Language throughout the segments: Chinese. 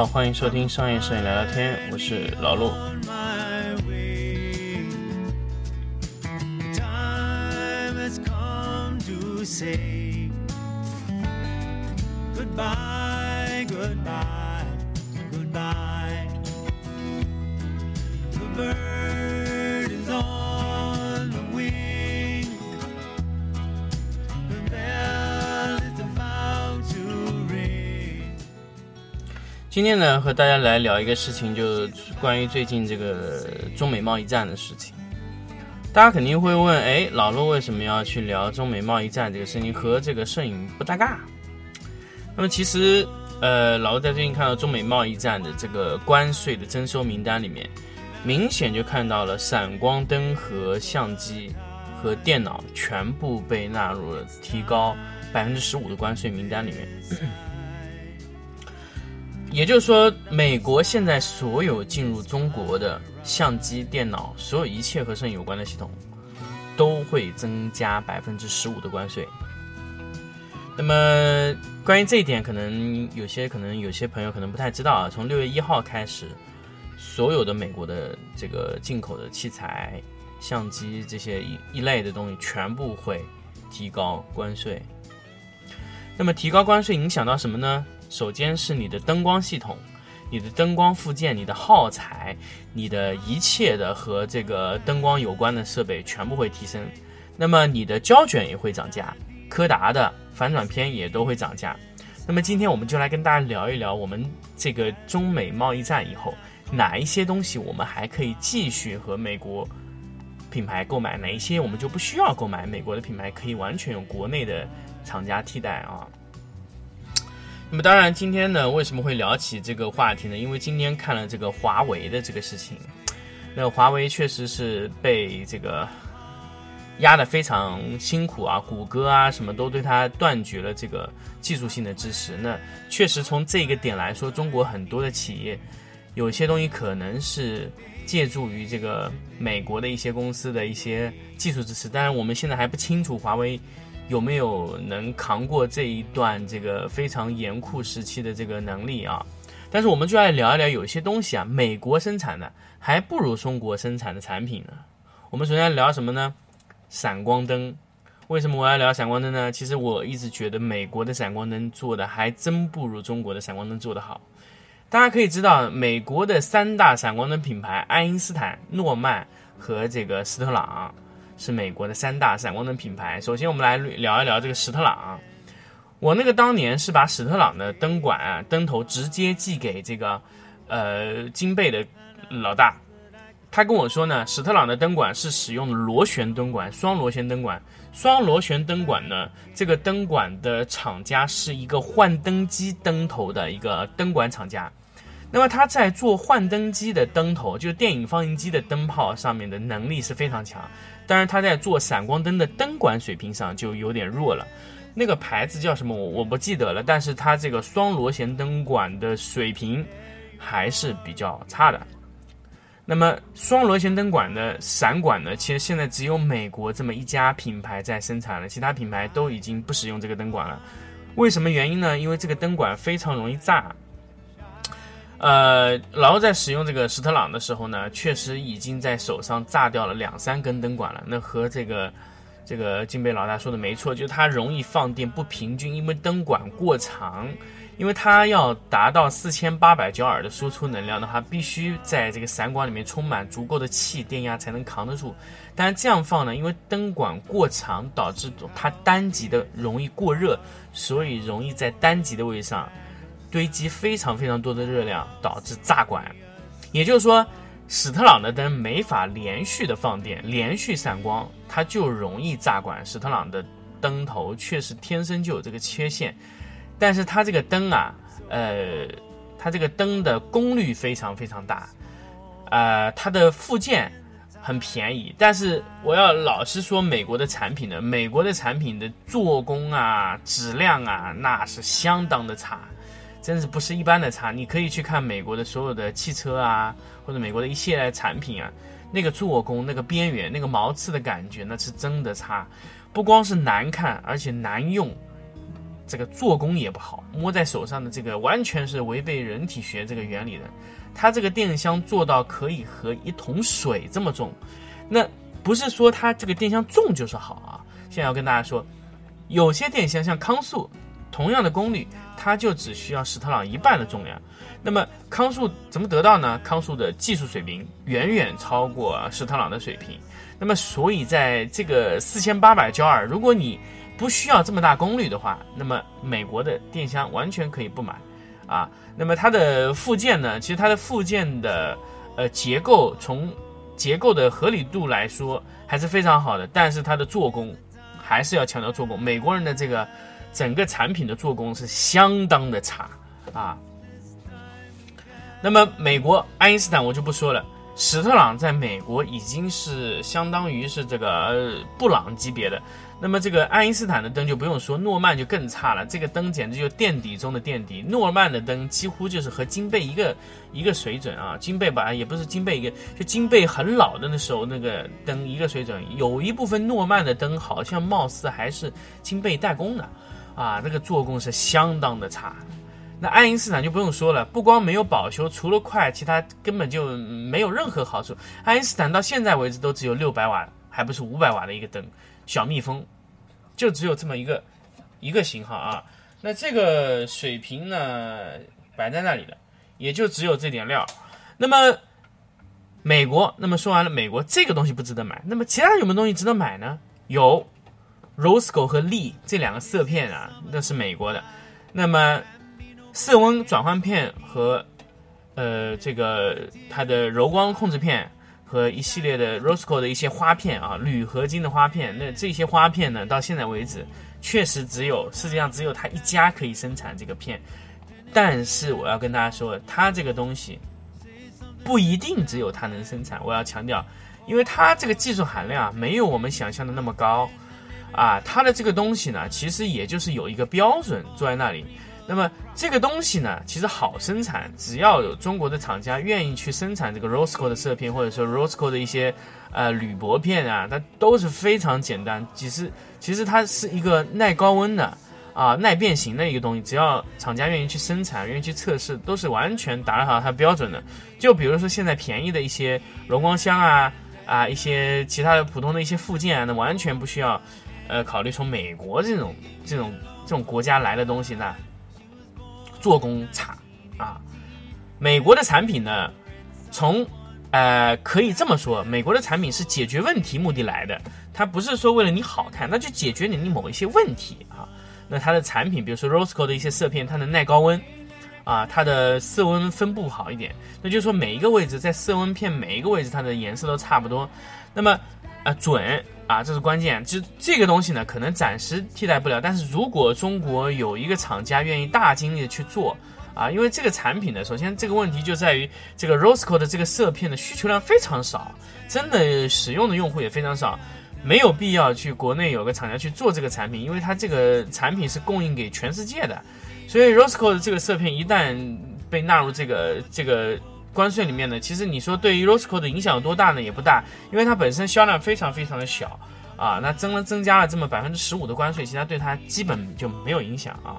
好，欢迎收听商业摄影聊聊天，我是老陆。on my way. The time has come to say goodbye, goodbye, goodbye. 今天呢，和大家来聊一个事情，就是关于最近这个中美贸易战的事情。大家肯定会问，哎，老陆为什么要去聊中美贸易战这个事情，和这个摄影不搭嘎？那么其实，呃，老陆在最近看到中美贸易战的这个关税的征收名单里面，明显就看到了闪光灯和相机和电脑全部被纳入了提高百分之十五的关税名单里面。也就是说，美国现在所有进入中国的相机、电脑，所有一切和摄影有关的系统，都会增加百分之十五的关税。那么，关于这一点，可能有些可能有些朋友可能不太知道啊。从六月一号开始，所有的美国的这个进口的器材、相机这些一一类的东西，全部会提高关税。那么，提高关税影响到什么呢？首先是你的灯光系统、你的灯光附件、你的耗材、你的一切的和这个灯光有关的设备全部会提升。那么你的胶卷也会涨价，柯达的反转片也都会涨价。那么今天我们就来跟大家聊一聊，我们这个中美贸易战以后，哪一些东西我们还可以继续和美国品牌购买，哪一些我们就不需要购买美国的品牌，可以完全用国内的厂家替代啊。那么当然，今天呢，为什么会聊起这个话题呢？因为今天看了这个华为的这个事情，那华为确实是被这个压得非常辛苦啊，谷歌啊什么都对它断绝了这个技术性的支持。那确实从这个点来说，中国很多的企业有些东西可能是借助于这个美国的一些公司的一些技术支持，当然我们现在还不清楚华为。有没有能扛过这一段这个非常严酷时期的这个能力啊？但是我们就来聊一聊，有些东西啊，美国生产的还不如中国生产的产品呢。我们首先聊什么呢？闪光灯。为什么我要聊闪光灯呢？其实我一直觉得美国的闪光灯做的还真不如中国的闪光灯做得好。大家可以知道，美国的三大闪光灯品牌爱因斯坦、诺曼和这个斯特朗。是美国的三大闪光灯品牌。首先，我们来聊一聊这个史特朗。我那个当年是把史特朗的灯管啊、灯头直接寄给这个呃金贝的老大，他跟我说呢，史特朗的灯管是使用螺旋灯管，双螺旋灯管。双螺旋灯管呢，这个灯管的厂家是一个幻灯机灯头的一个灯管厂家。那么他在做幻灯机的灯头，就是电影放映机的灯泡上面的能力是非常强。当然，它在做闪光灯的灯管水平上就有点弱了。那个牌子叫什么？我我不记得了。但是它这个双螺旋灯管的水平还是比较差的。那么双螺旋灯管的闪管呢？其实现在只有美国这么一家品牌在生产了，其他品牌都已经不使用这个灯管了。为什么原因呢？因为这个灯管非常容易炸。呃，然后在使用这个史特朗的时候呢，确实已经在手上炸掉了两三根灯管了。那和这个这个金贝老大说的没错，就是它容易放电不平均，因为灯管过长，因为它要达到四千八百焦耳的输出能量的话，必须在这个闪管里面充满足够的气，电压才能扛得住。但是这样放呢，因为灯管过长，导致它单极的容易过热，所以容易在单极的位置上。堆积非常非常多的热量，导致炸管。也就是说，史特朗的灯没法连续的放电，连续闪光，它就容易炸管。史特朗的灯头确实天生就有这个缺陷，但是它这个灯啊，呃，它这个灯的功率非常非常大，呃，它的附件很便宜。但是我要老实说，美国的产品呢，美国的产品的做工啊、质量啊，那是相当的差。真是不是一般的差，你可以去看美国的所有的汽车啊，或者美国的一系列产品啊，那个做工、那个边缘、那个毛刺的感觉，那是真的差。不光是难看，而且难用，这个做工也不好，摸在手上的这个完全是违背人体学这个原理的。它这个电箱做到可以和一桶水这么重，那不是说它这个电箱重就是好啊。现在要跟大家说，有些电箱像康素，同样的功率，它就只需要史特朗一半的重量。那么康素怎么得到呢？康素的技术水平远远超过史特朗的水平。那么所以在这个四千八百焦耳，如果你不需要这么大功率的话，那么美国的电箱完全可以不买啊。那么它的附件呢？其实它的附件的呃结构，从结构的合理度来说还是非常好的，但是它的做工还是要强调做工。美国人的这个整个产品的做工是相当的差啊。那么美国爱因斯坦我就不说了，史特朗在美国已经是相当于是这个呃布朗级别的。那么这个爱因斯坦的灯就不用说，诺曼就更差了。这个灯简直就是垫底中的垫底。诺曼的灯几乎就是和金贝一个一个水准啊，金贝吧也不是金贝一个，就金贝很老的那时候那个灯一个水准。有一部分诺曼的灯好像貌似还是金贝代工的，啊，那个做工是相当的差。那爱因斯坦就不用说了，不光没有保修，除了快，其他根本就没有任何好处。爱因斯坦到现在为止都只有六百瓦，还不是五百瓦的一个灯，小蜜蜂，就只有这么一个一个型号啊。那这个水平呢，摆在那里了，也就只有这点料。那么美国，那么说完了美国这个东西不值得买，那么其他有没有东西值得买呢？有，Roscoe 和 Lee 这两个色片啊，那是美国的。那么色温转换片和呃这个它的柔光控制片和一系列的 Roscoe 的一些花片啊，铝合金的花片。那这些花片呢，到现在为止确实只有世界上只有它一家可以生产这个片。但是我要跟大家说，它这个东西不一定只有它能生产。我要强调，因为它这个技术含量没有我们想象的那么高啊。它的这个东西呢，其实也就是有一个标准坐在那里。那么这个东西呢，其实好生产，只要有中国的厂家愿意去生产这个 Rosco 的射片，或者说 Rosco 的一些呃铝箔片啊，它都是非常简单。其实其实它是一个耐高温的啊，耐变形的一个东西，只要厂家愿意去生产，愿意去测试，都是完全达到它标准的。就比如说现在便宜的一些柔光箱啊啊，一些其他的普通的一些附件啊，那完全不需要呃考虑从美国这种这种这种国家来的东西呢。做工差啊！美国的产品呢，从呃可以这么说，美国的产品是解决问题目的来的，它不是说为了你好看，那就解决你你某一些问题啊。那它的产品，比如说 Roscoe 的一些色片，它能耐高温啊，它的色温分布好一点，那就是说每一个位置在色温片每一个位置它的颜色都差不多，那么啊准。啊，这是关键。就这个东西呢，可能暂时替代不了。但是如果中国有一个厂家愿意大精力的去做，啊，因为这个产品呢，首先这个问题就在于这个 Rosco 的这个色片的需求量非常少，真的使用的用户也非常少，没有必要去国内有个厂家去做这个产品，因为它这个产品是供应给全世界的。所以 Rosco 的这个色片一旦被纳入这个这个。关税里面呢，其实你说对于 Roscoe 的影响有多大呢？也不大，因为它本身销量非常非常的小啊。那增了增加了这么百分之十五的关税，其实对它基本就没有影响啊。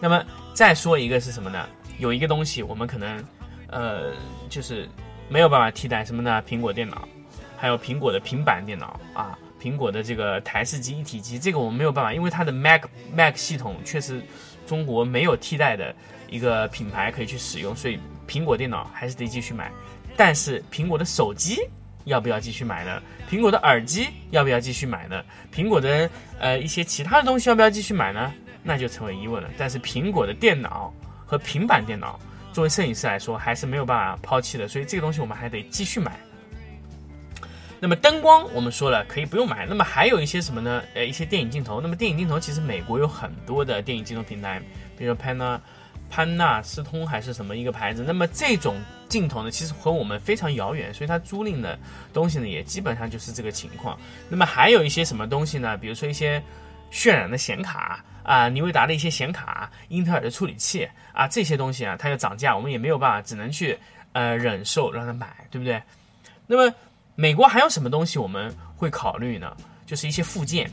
那么再说一个是什么呢？有一个东西我们可能呃就是没有办法替代什么呢？苹果电脑，还有苹果的平板电脑啊，苹果的这个台式机一体机，这个我们没有办法，因为它的 Mac Mac 系统确实中国没有替代的一个品牌可以去使用，所以。苹果电脑还是得继续买，但是苹果的手机要不要继续买呢？苹果的耳机要不要继续买呢？苹果的呃一些其他的东西要不要继续买呢？那就成为疑问了。但是苹果的电脑和平板电脑作为摄影师来说还是没有办法抛弃的，所以这个东西我们还得继续买。那么灯光我们说了可以不用买，那么还有一些什么呢？呃，一些电影镜头。那么电影镜头其实美国有很多的电影镜头平台，比如 Pan。潘纳斯通还是什么一个牌子？那么这种镜头呢，其实和我们非常遥远，所以它租赁的东西呢，也基本上就是这个情况。那么还有一些什么东西呢？比如说一些渲染的显卡啊，尼维达的一些显卡，英特尔的处理器啊，这些东西啊，它要涨价，我们也没有办法，只能去呃忍受让它买，对不对？那么美国还有什么东西我们会考虑呢？就是一些附件。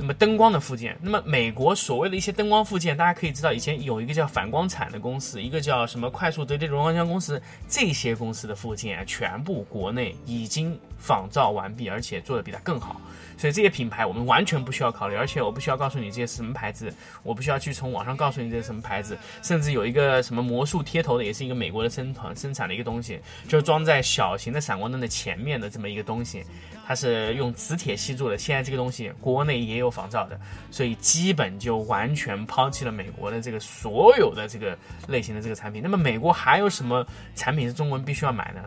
那么灯光的附件，那么美国所谓的一些灯光附件，大家可以知道，以前有一个叫反光产的公司，一个叫什么快速折叠柔光箱公司，这些公司的附件全部国内已经仿造完毕，而且做的比它更好。所以这些品牌我们完全不需要考虑，而且我不需要告诉你这些什么牌子，我不需要去从网上告诉你这是什么牌子，甚至有一个什么魔术贴头的，也是一个美国的生团生产的一个东西，就是装在小型的闪光灯的前面的这么一个东西，它是用磁铁吸住的。现在这个东西国内也有仿造的，所以基本就完全抛弃了美国的这个所有的这个类型的这个产品。那么美国还有什么产品是中国人必须要买呢？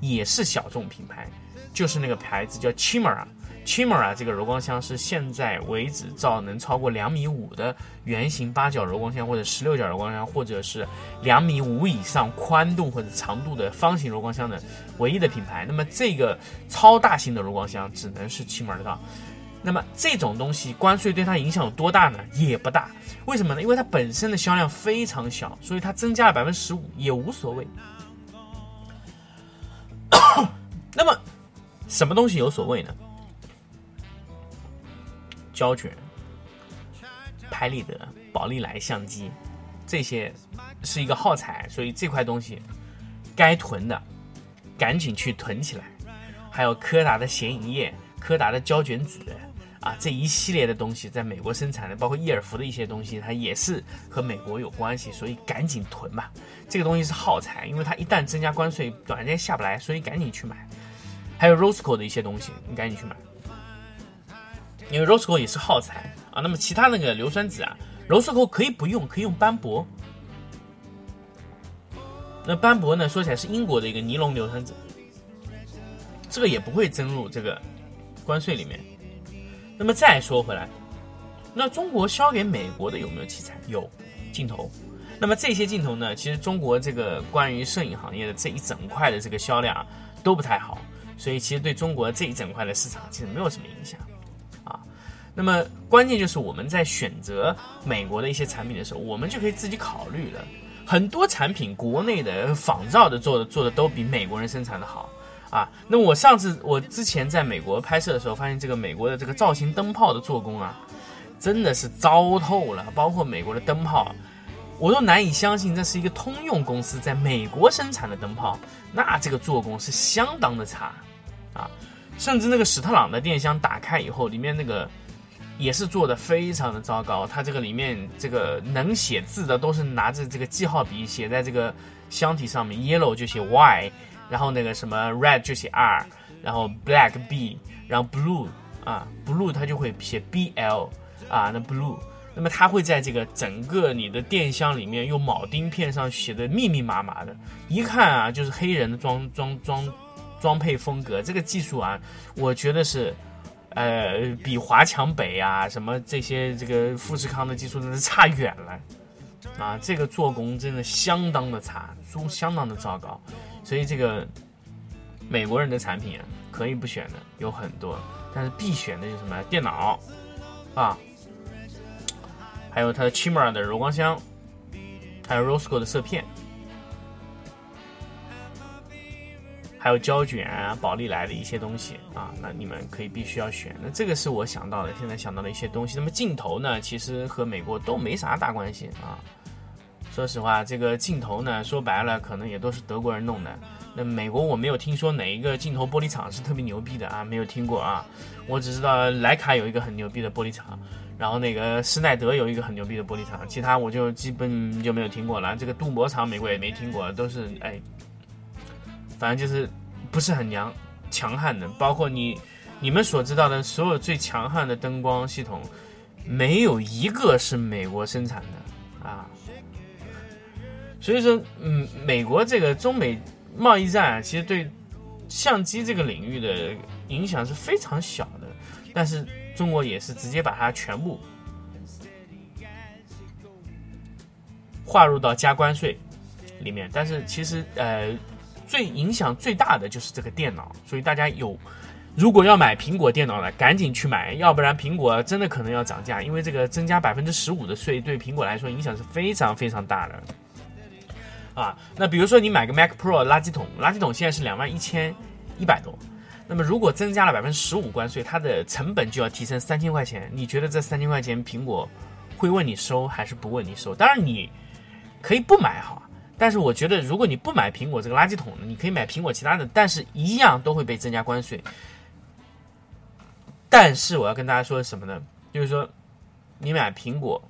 也是小众品牌，就是那个牌子叫 Chimera。Chimera 这个柔光箱是现在为止造能超过两米五的圆形八角柔光箱，或者十六角柔光箱，或者是两米五以上宽度或者长度的方形柔光箱的唯一的品牌。那么这个超大型的柔光箱只能是 Chimera 的。那么这种东西关税对它影响有多大呢？也不大。为什么呢？因为它本身的销量非常小，所以它增加了百分之十五也无所谓。那么什么东西有所谓呢？胶卷、拍立得、宝丽来相机，这些是一个耗材，所以这块东西该囤的赶紧去囤起来。还有柯达的显影液、柯达的胶卷纸啊，这一系列的东西在美国生产的，包括伊尔福的一些东西，它也是和美国有关系，所以赶紧囤吧。这个东西是耗材，因为它一旦增加关税，短时间下不来，所以赶紧去买。还有 Rosco 的一些东西，你赶紧去买。因为 Rosco 也是耗材啊，那么其他那个硫酸纸啊，Rosco 可以不用，可以用斑驳。那斑驳呢，说起来是英国的一个尼龙硫酸纸，这个也不会增入这个关税里面。那么再说回来，那中国销给美国的有没有器材？有镜头。那么这些镜头呢，其实中国这个关于摄影行业的这一整块的这个销量啊，都不太好，所以其实对中国这一整块的市场其实没有什么影响。啊那么关键就是我们在选择美国的一些产品的时候，我们就可以自己考虑了。很多产品国内的仿造的做的做的都比美国人生产的好啊。那我上次我之前在美国拍摄的时候，发现这个美国的这个造型灯泡的做工啊，真的是糟透了。包括美国的灯泡，我都难以相信这是一个通用公司在美国生产的灯泡，那这个做工是相当的差。甚至那个史特朗的电箱打开以后，里面那个。也是做的非常的糟糕，它这个里面这个能写字的都是拿着这个记号笔写在这个箱体上面，yellow 就写 y，然后那个什么 red 就写 r，然后 black b，然后 blue 啊 blue 它就会写 bl 啊那 blue，那么它会在这个整个你的电箱里面用铆钉片上写的密密麻麻的，一看啊就是黑人的装装装装配风格，这个技术啊，我觉得是。呃，比华强北啊，什么这些这个富士康的技术真是差远了啊！这个做工真的相当的差，都相当的糟糕。所以这个美国人的产品啊，可以不选的有很多，但是必选的就是什么电脑啊，还有它的 Chimera 的柔光箱，还有 Rosco 的色片。还有胶卷啊，宝丽来的一些东西啊，那你们可以必须要选。那这个是我想到的，现在想到的一些东西。那么镜头呢，其实和美国都没啥大关系啊。说实话，这个镜头呢，说白了可能也都是德国人弄的。那美国我没有听说哪一个镜头玻璃厂是特别牛逼的啊，没有听过啊。我只知道莱卡有一个很牛逼的玻璃厂，然后那个施耐德有一个很牛逼的玻璃厂，其他我就基本就没有听过了。这个镀膜厂美国也没听过，都是哎。反正就是不是很强强悍的，包括你你们所知道的所有最强悍的灯光系统，没有一个是美国生产的啊。所以说，嗯，美国这个中美贸易战啊其实对相机这个领域的影响是非常小的，但是中国也是直接把它全部划入到加关税里面，但是其实呃。最影响最大的就是这个电脑，所以大家有，如果要买苹果电脑的，赶紧去买，要不然苹果真的可能要涨价，因为这个增加百分之十五的税，对苹果来说影响是非常非常大的。啊，那比如说你买个 Mac Pro 垃圾桶，垃圾桶现在是两万一千一百多，那么如果增加了百分之十五关税，它的成本就要提升三千块钱。你觉得这三千块钱苹果会问你收还是不问你收？当然你可以不买哈，但是我觉得如果你不买苹果这个垃圾桶，你可以买苹果其他的，但是一样都会被增加关税。但是我要跟大家说什么呢？就是说你买苹果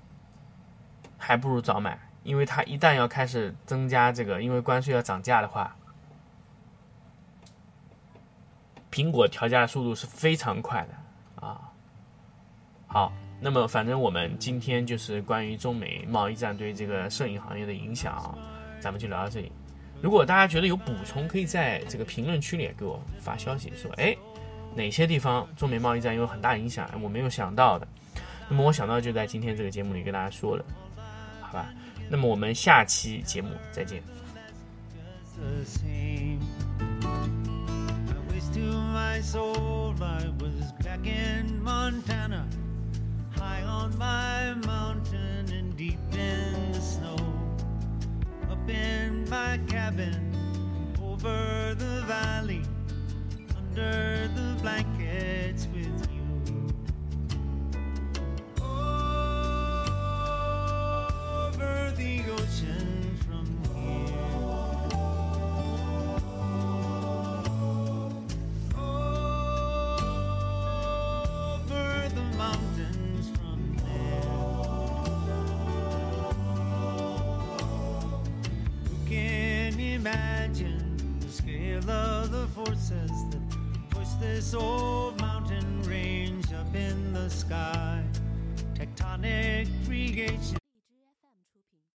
还不如早买，因为它一旦要开始增加这个，因为关税要涨价的话。苹果调价的速度是非常快的啊。好，那么反正我们今天就是关于中美贸易战对这个摄影行业的影响，咱们就聊到这里。如果大家觉得有补充，可以在这个评论区里给我发消息说，哎，哪些地方中美贸易战有很大影响，我没有想到的。那么我想到就在今天这个节目里跟大家说了，好吧？那么我们下期节目再见。the same. I wish to my soul I was back in Montana, high on my mountain and deep in the snow. In my cabin, over the valley, under the blankets with